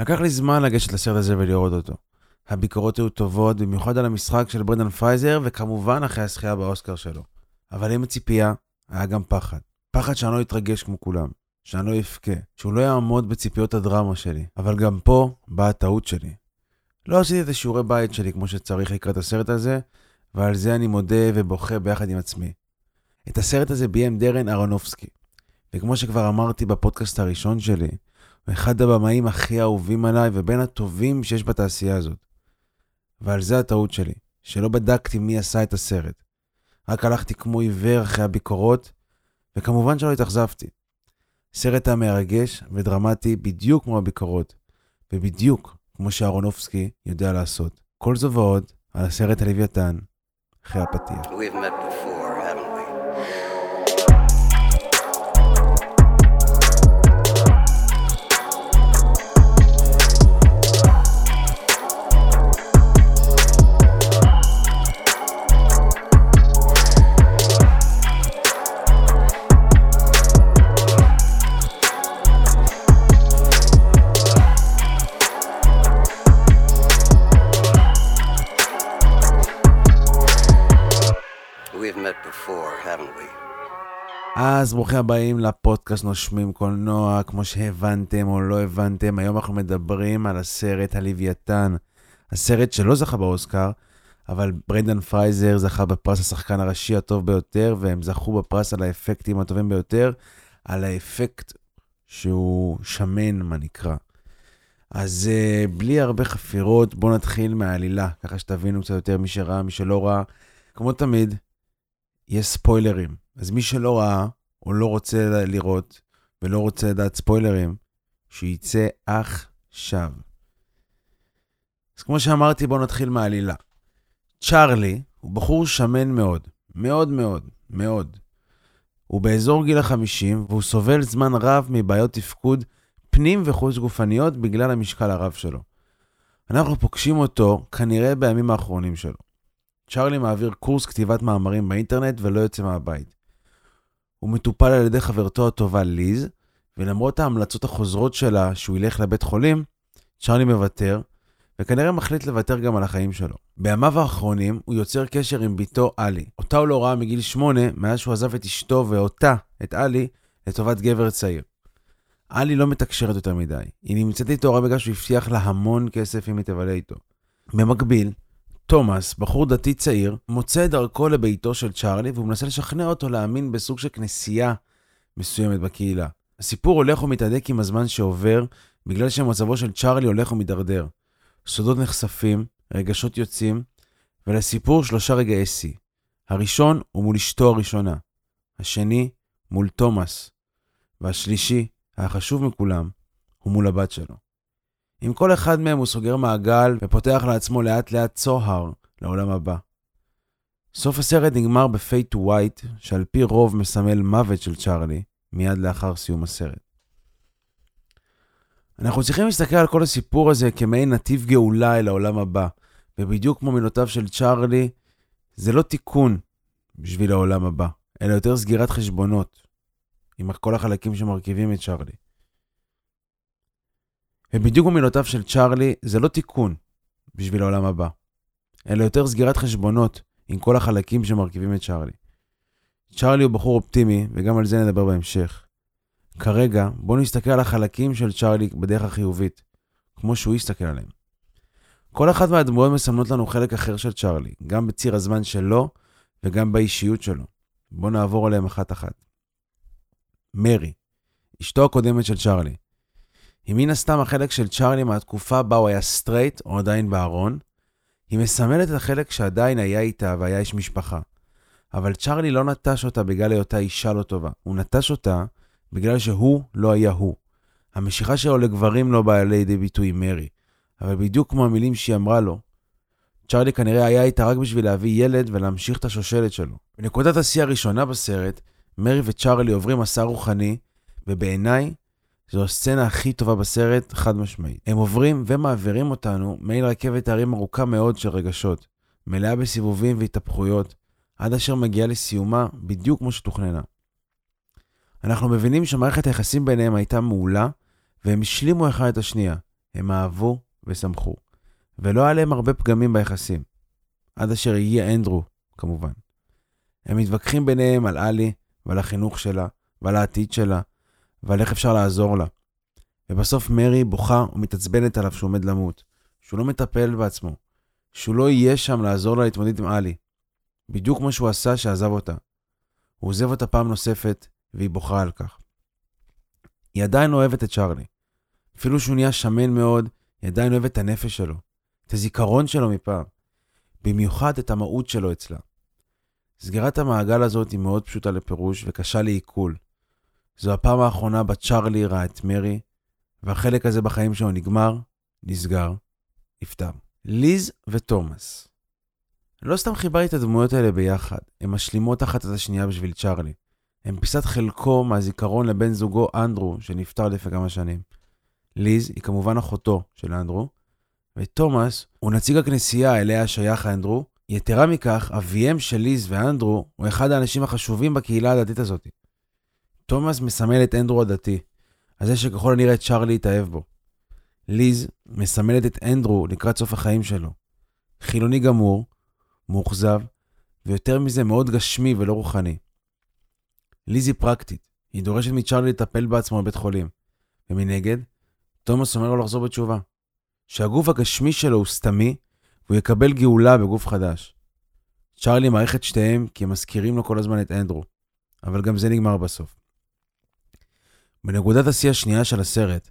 לקח לי זמן לגשת לסרט הזה ולראות אותו. הביקורות היו טובות, במיוחד על המשחק של ברנדן פרייזר, וכמובן אחרי הזכייה באוסקר שלו. אבל עם הציפייה, היה גם פחד. פחד שאני לא אתרגש כמו כולם, שאני לא אבכה, שהוא לא יעמוד בציפיות הדרמה שלי. אבל גם פה באה הטעות שלי. לא עשיתי את השיעורי בית שלי כמו שצריך לקראת הסרט הזה, ועל זה אני מודה ובוכה ביחד עם עצמי. את הסרט הזה ביים דרן ארונופסקי, וכמו שכבר אמרתי בפודקאסט הראשון שלי, אחד הבמאים הכי אהובים עליי ובין הטובים שיש בתעשייה הזאת. ועל זה הטעות שלי, שלא בדקתי מי עשה את הסרט. רק הלכתי כמו עיוור אחרי הביקורות, וכמובן שלא התאכזבתי. סרט היה מרגש ודרמטי בדיוק כמו הביקורות, ובדיוק כמו שאהרונובסקי יודע לעשות. כל זו ועוד על הסרט הלוויתן, אחרי הפתיח. אז ברוכים הבאים לפודקאסט נושמים קולנוע, כמו שהבנתם או לא הבנתם, היום אנחנו מדברים על הסרט הלוויתן, הסרט שלא זכה באוסקר, אבל ברנדן פרייזר זכה בפרס השחקן הראשי הטוב ביותר, והם זכו בפרס על האפקטים הטובים ביותר, על האפקט שהוא שמן, מה נקרא. אז uh, בלי הרבה חפירות, בואו נתחיל מהעלילה, ככה שתבינו קצת יותר מי שראה, מי שלא ראה. כמו תמיד, יש ספוילרים. אז מי שלא ראה, או לא רוצה לראות, ולא רוצה לדעת ספוילרים, שיצא עכשיו. אז כמו שאמרתי, בואו נתחיל מהעלילה. צ'ארלי הוא בחור שמן מאוד, מאוד מאוד, מאוד. הוא באזור גיל החמישים, והוא סובל זמן רב מבעיות תפקוד פנים וחוץ גופניות בגלל המשקל הרב שלו. אנחנו פוגשים אותו כנראה בימים האחרונים שלו. צ'ארלי מעביר קורס כתיבת מאמרים באינטרנט ולא יוצא מהבית. הוא מטופל על ידי חברתו הטובה ליז, ולמרות ההמלצות החוזרות שלה שהוא ילך לבית חולים, צ'ארלי מוותר, וכנראה מחליט לוותר גם על החיים שלו. בימיו האחרונים הוא יוצר קשר עם בתו עלי, אותה הוא לא ראה מגיל שמונה, מאז שהוא עזב את אשתו ואותה, את עלי, לטובת גבר צעיר. עלי לא מתקשרת יותר מדי, היא נמצאת איתו רק בגלל שהוא הבטיח לה המון כסף אם היא תבלה איתו. במקביל, תומאס, בחור דתי צעיר, מוצא את דרכו לביתו של צ'ארלי והוא מנסה לשכנע אותו להאמין בסוג של כנסייה מסוימת בקהילה. הסיפור הולך ומתהדק עם הזמן שעובר, בגלל שמצבו של צ'ארלי הולך ומידרדר. סודות נחשפים, רגשות יוצאים, ולסיפור שלושה רגעי שיא. הראשון הוא מול אשתו הראשונה, השני מול תומאס, והשלישי, החשוב מכולם, הוא מול הבת שלו. עם כל אחד מהם הוא סוגר מעגל ופותח לעצמו לאט לאט צוהר לעולם הבא. סוף הסרט נגמר ב fade white, שעל פי רוב מסמל מוות של צ'ארלי, מיד לאחר סיום הסרט. אנחנו צריכים להסתכל על כל הסיפור הזה כמעין נתיב גאולה אל העולם הבא, ובדיוק כמו מילותיו של צ'ארלי, זה לא תיקון בשביל העולם הבא, אלא יותר סגירת חשבונות עם כל החלקים שמרכיבים את צ'ארלי. ובדיוק במילותיו של צ'ארלי, זה לא תיקון בשביל העולם הבא, אלא יותר סגירת חשבונות עם כל החלקים שמרכיבים את צ'ארלי. צ'ארלי הוא בחור אופטימי, וגם על זה נדבר בהמשך. כרגע, בואו נסתכל על החלקים של צ'ארלי בדרך החיובית, כמו שהוא יסתכל עליהם. כל אחת מהדמויות מסמנות לנו חלק אחר של צ'ארלי, גם בציר הזמן שלו וגם באישיות שלו. בואו נעבור עליהם אחת-אחת. מרי, אשתו הקודמת של צ'ארלי. היא מן הסתם החלק של צ'ארלי מהתקופה בה הוא היה סטרייט או עדיין בארון. היא מסמלת את החלק שעדיין היה איתה והיה איש משפחה. אבל צ'ארלי לא נטש אותה בגלל היותה אישה לא טובה. הוא נטש אותה בגלל שהוא לא היה הוא. המשיכה שלו לגברים לא באה לידי ביטוי מרי. אבל בדיוק כמו המילים שהיא אמרה לו, צ'ארלי כנראה היה איתה רק בשביל להביא ילד ולהמשיך את השושלת שלו. בנקודת השיא הראשונה בסרט, מרי וצ'ארלי עוברים מסע רוחני, ובעיניי זו הסצנה הכי טובה בסרט, חד משמעית. הם עוברים ומעבירים אותנו מעין רכבת הרים ארוכה מאוד של רגשות, מלאה בסיבובים והתהפכויות, עד אשר מגיעה לסיומה בדיוק כמו שתוכננה. אנחנו מבינים שמערכת היחסים ביניהם הייתה מעולה, והם השלימו אחד את השנייה. הם אהבו ושמחו, ולא היה להם הרבה פגמים ביחסים. עד אשר הגיע אנדרו, כמובן. הם מתווכחים ביניהם על עלי ועל החינוך שלה, ועל העתיד שלה, ועל איך אפשר לעזור לה. ובסוף מרי בוכה ומתעצבנת עליו שהוא עומד למות, שהוא לא מטפל בעצמו, שהוא לא יהיה שם לעזור לה להתמודד עם עלי. בדיוק כמו שהוא עשה שעזב אותה. הוא עוזב אותה פעם נוספת, והיא בוכה על כך. היא עדיין אוהבת את צ'ארלי. אפילו שהוא נהיה שמן מאוד, היא עדיין אוהבת את הנפש שלו, את הזיכרון שלו מפעם. במיוחד את המהות שלו אצלה. סגירת המעגל הזאת היא מאוד פשוטה לפירוש וקשה לעיכול. זו הפעם האחרונה בה צ'ארלי ראה את מרי, והחלק הזה בחיים שלו נגמר, נסגר, נפטר. ליז ותומאס. לא סתם חיברתי את הדמויות האלה ביחד, הן משלימות אחת את השנייה בשביל צ'ארלי. הן פיסת חלקו מהזיכרון לבן זוגו אנדרו, שנפטר לפני כמה שנים. ליז היא כמובן אחותו של אנדרו, ותומאס הוא נציג הכנסייה אליה שייך אנדרו. יתרה מכך, אביהם של ליז ואנדרו הוא אחד האנשים החשובים בקהילה הדתית הזאת. תומאס מסמל את אנדרו הדתי, על זה שככל הנראה צ'ארלי התאהב בו. ליז מסמלת את אנדרו לקראת סוף החיים שלו. חילוני גמור, מאוכזב, ויותר מזה מאוד גשמי ולא רוחני. ליז היא פרקטית, היא דורשת מצ'ארלי לטפל בעצמו בבית חולים. ומנגד, תומאס אומר לו לחזור בתשובה. שהגוף הגשמי שלו הוא סתמי, והוא יקבל גאולה בגוף חדש. צ'ארלי מעריך את שתיהם כי הם מזכירים לו כל הזמן את אנדרו, אבל גם זה נגמר בסוף. בנקודת השיא השנייה של הסרט,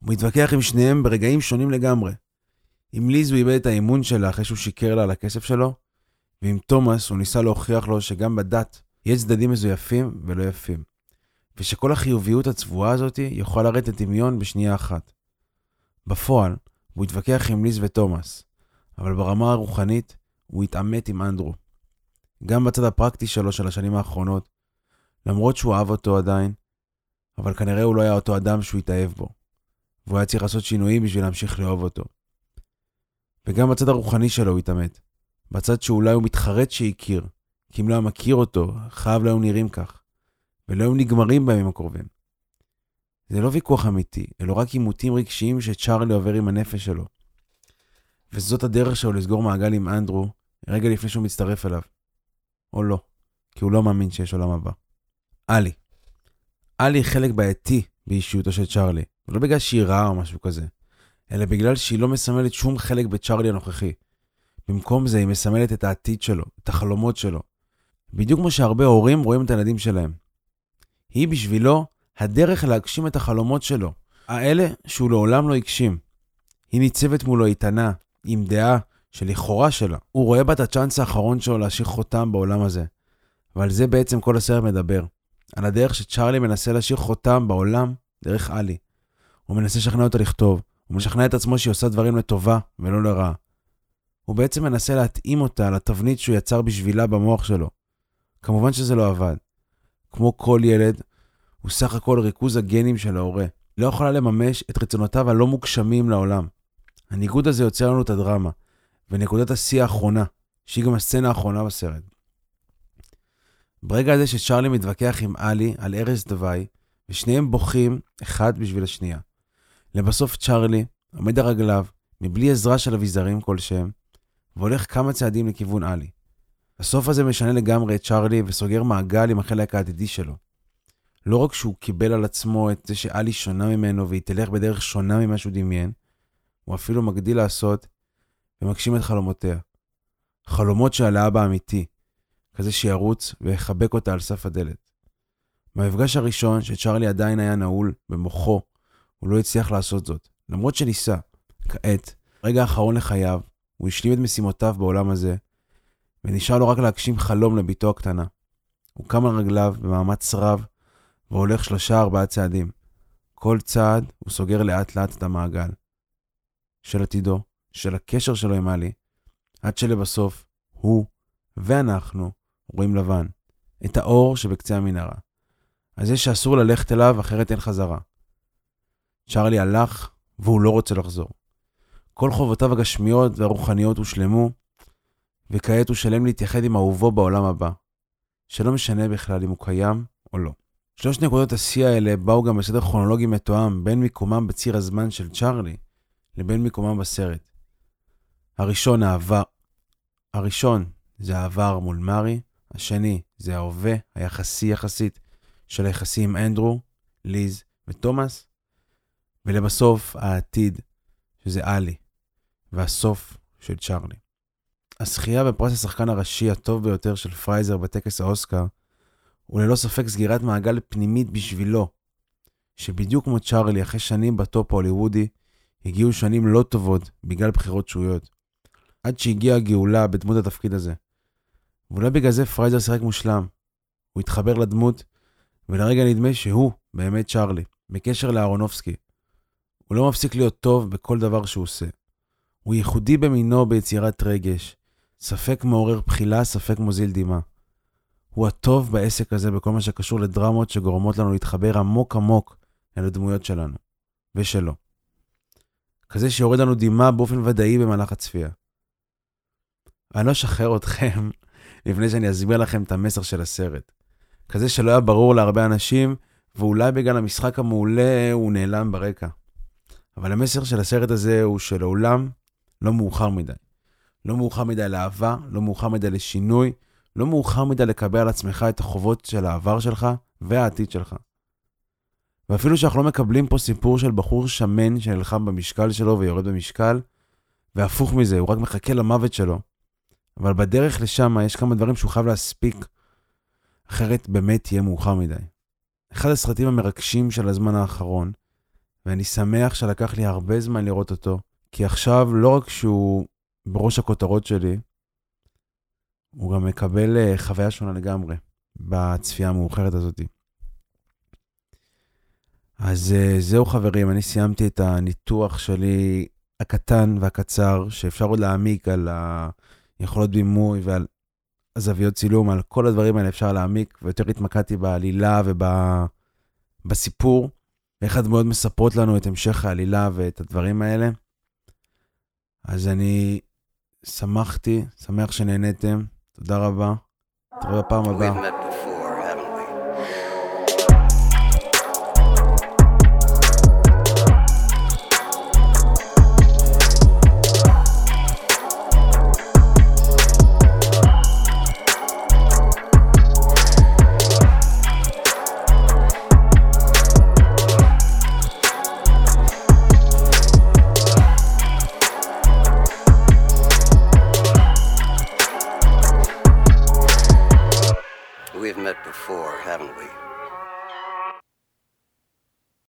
הוא מתווכח עם שניהם ברגעים שונים לגמרי. עם ליז הוא איבד את האמון שלה אחרי שהוא שיקר לה על הכסף שלו, ועם תומאס הוא ניסה להוכיח לו שגם בדת יש צדדים מזויפים ולא יפים, ושכל החיוביות הצבועה הזאת יכולה לרדת לטמיון בשנייה אחת. בפועל, הוא התווכח עם ליז ותומאס, אבל ברמה הרוחנית, הוא התעמת עם אנדרו. גם בצד הפרקטי שלו של השנים האחרונות, למרות שהוא אהב אותו עדיין, אבל כנראה הוא לא היה אותו אדם שהוא התאהב בו, והוא היה צריך לעשות שינויים בשביל להמשיך לאהוב אותו. וגם בצד הרוחני שלו הוא התעמת, בצד שאולי הוא מתחרט שהכיר, כי אם לא היה מכיר אותו, חייו לא היו נראים כך, ולא היו נגמרים בימים הקרובים. זה לא ויכוח אמיתי, אלא רק עימותים רגשיים שצ'ארלי עובר עם הנפש שלו. וזאת הדרך שלו לסגור מעגל עם אנדרו רגע לפני שהוא מצטרף אליו. או לא, כי הוא לא מאמין שיש עולם הבא. עלי. עלי היא חלק בעייתי באישיותו של צ'ארלי, ולא בגלל שהיא רעה או משהו כזה, אלא בגלל שהיא לא מסמלת שום חלק בצ'ארלי הנוכחי. במקום זה היא מסמלת את העתיד שלו, את החלומות שלו. בדיוק כמו שהרבה הורים רואים את הילדים שלהם. היא בשבילו הדרך להגשים את החלומות שלו, האלה שהוא לעולם לא הגשים. היא ניצבת מולו איתנה, עם דעה שלכאורה שלה. הוא רואה בה את הצ'אנס האחרון שלו להשאיר חותם בעולם הזה. ועל זה בעצם כל הסרט מדבר. על הדרך שצ'ארלי מנסה להשאיר חותם בעולם דרך עלי. הוא מנסה לשכנע אותה לכתוב, הוא משכנע את עצמו שהיא עושה דברים לטובה ולא לרעה. הוא בעצם מנסה להתאים אותה לתבנית שהוא יצר בשבילה במוח שלו. כמובן שזה לא עבד. כמו כל ילד, הוא סך הכל ריכוז הגנים של ההורה. לא יכולה לממש את רצונותיו הלא מוגשמים לעולם. הניגוד הזה יוצר לנו את הדרמה, ונקודת השיא האחרונה, שהיא גם הסצנה האחרונה בסרט. ברגע הזה שצ'ארלי מתווכח עם עלי על ארז דווי, ושניהם בוכים אחד בשביל השנייה. לבסוף צ'ארלי עומד על רגליו, מבלי עזרה של אביזרים כלשהם, והולך כמה צעדים לכיוון עלי. הסוף הזה משנה לגמרי את צ'ארלי וסוגר מעגל עם החלק העתידי שלו. לא רק שהוא קיבל על עצמו את זה שאלי שונה ממנו והיא תלך בדרך שונה ממה שהוא דמיין, הוא אפילו מגדיל לעשות ומגשים את חלומותיה. חלומות של האבא האמיתי, כזה שירוץ ויחבק אותה על סף הדלת. במפגש הראשון, שצ'ארלי עדיין היה נעול במוחו, הוא לא הצליח לעשות זאת, למרות שניסה. כעת, רגע האחרון לחייו, הוא השלים את משימותיו בעולם הזה, ונשאר לו רק להגשים חלום לביתו הקטנה. הוא קם על רגליו במאמץ רב, והולך שלושה ארבעה צעדים. כל צעד הוא סוגר לאט לאט את המעגל. של עתידו, של הקשר שלו עם עלי, עד שלבסוף הוא ואנחנו רואים לבן, את האור שבקצה המנהרה. אז זה שאסור ללכת אליו, אחרת אין חזרה. צ'ארלי הלך, והוא לא רוצה לחזור. כל חובותיו הגשמיות והרוחניות הושלמו, וכעת הוא שלם להתייחד עם אהובו בעולם הבא, שלא משנה בכלל אם הוא קיים או לא. שלוש נקודות השיא האלה באו גם בסדר כרונולוגי מתואם בין מיקומם בציר הזמן של צ'ארלי לבין מיקומם בסרט. הראשון, העבר. הראשון זה העבר מול מארי, השני זה ההווה, היחסי יחסית, של היחסים עם אנדרו, ליז ותומאס, ולבסוף העתיד, שזה אלי, והסוף של צ'ארלי. הזכייה בפרס השחקן הראשי הטוב ביותר של פרייזר בטקס האוסקר, הוא ללא ספק סגירת מעגל פנימית בשבילו, שבדיוק כמו צ'ארלי, אחרי שנים בטופ ההוליוודי, הגיעו שנים לא טובות בגלל בחירות שגויות. עד שהגיעה הגאולה בדמות התפקיד הזה. ואולי בגלל זה פרייזר שיחק מושלם. הוא התחבר לדמות, ולרגע נדמה שהוא באמת צ'ארלי, בקשר לאהרונובסקי. הוא לא מפסיק להיות טוב בכל דבר שהוא עושה. הוא ייחודי במינו ביצירת רגש, ספק מעורר בחילה, ספק מוזיל דמעה. הוא הטוב בעסק הזה בכל מה שקשור לדרמות שגורמות לנו להתחבר עמוק עמוק אל הדמויות שלנו, ושלו. כזה שיורד לנו דמעה באופן ודאי במהלך הצפייה. אני לא אשחרר אתכם לפני שאני אסביר לכם את המסר של הסרט. כזה שלא היה ברור להרבה אנשים, ואולי בגלל המשחק המעולה הוא נעלם ברקע. אבל המסר של הסרט הזה הוא שלעולם לא מאוחר מדי. לא מאוחר מדי לאהבה, לא מאוחר מדי לשינוי, לא מאוחר מדי לקבל על עצמך את החובות של העבר שלך והעתיד שלך. ואפילו שאנחנו לא מקבלים פה סיפור של בחור שמן שנלחם במשקל שלו ויורד במשקל, והפוך מזה, הוא רק מחכה למוות שלו. אבל בדרך לשם יש כמה דברים שהוא חייב להספיק, אחרת באמת יהיה מאוחר מדי. אחד הסרטים המרגשים של הזמן האחרון, ואני שמח שלקח לי הרבה זמן לראות אותו, כי עכשיו לא רק שהוא בראש הכותרות שלי, הוא גם מקבל אה, חוויה שונה לגמרי בצפייה המאוחרת הזאת. אז אה, זהו חברים, אני סיימתי את הניתוח שלי הקטן והקצר, שאפשר עוד להעמיק על היכולות בימוי ועל הזוויות צילום, על כל הדברים האלה אפשר להעמיק, ויותר התמקדתי בעלילה ובסיפור, ואיך הדמויות מספרות לנו את המשך העלילה ואת הדברים האלה. אז אני שמחתי, שמח שנהניתם, תודה רבה. נתראה בפעם הבאה.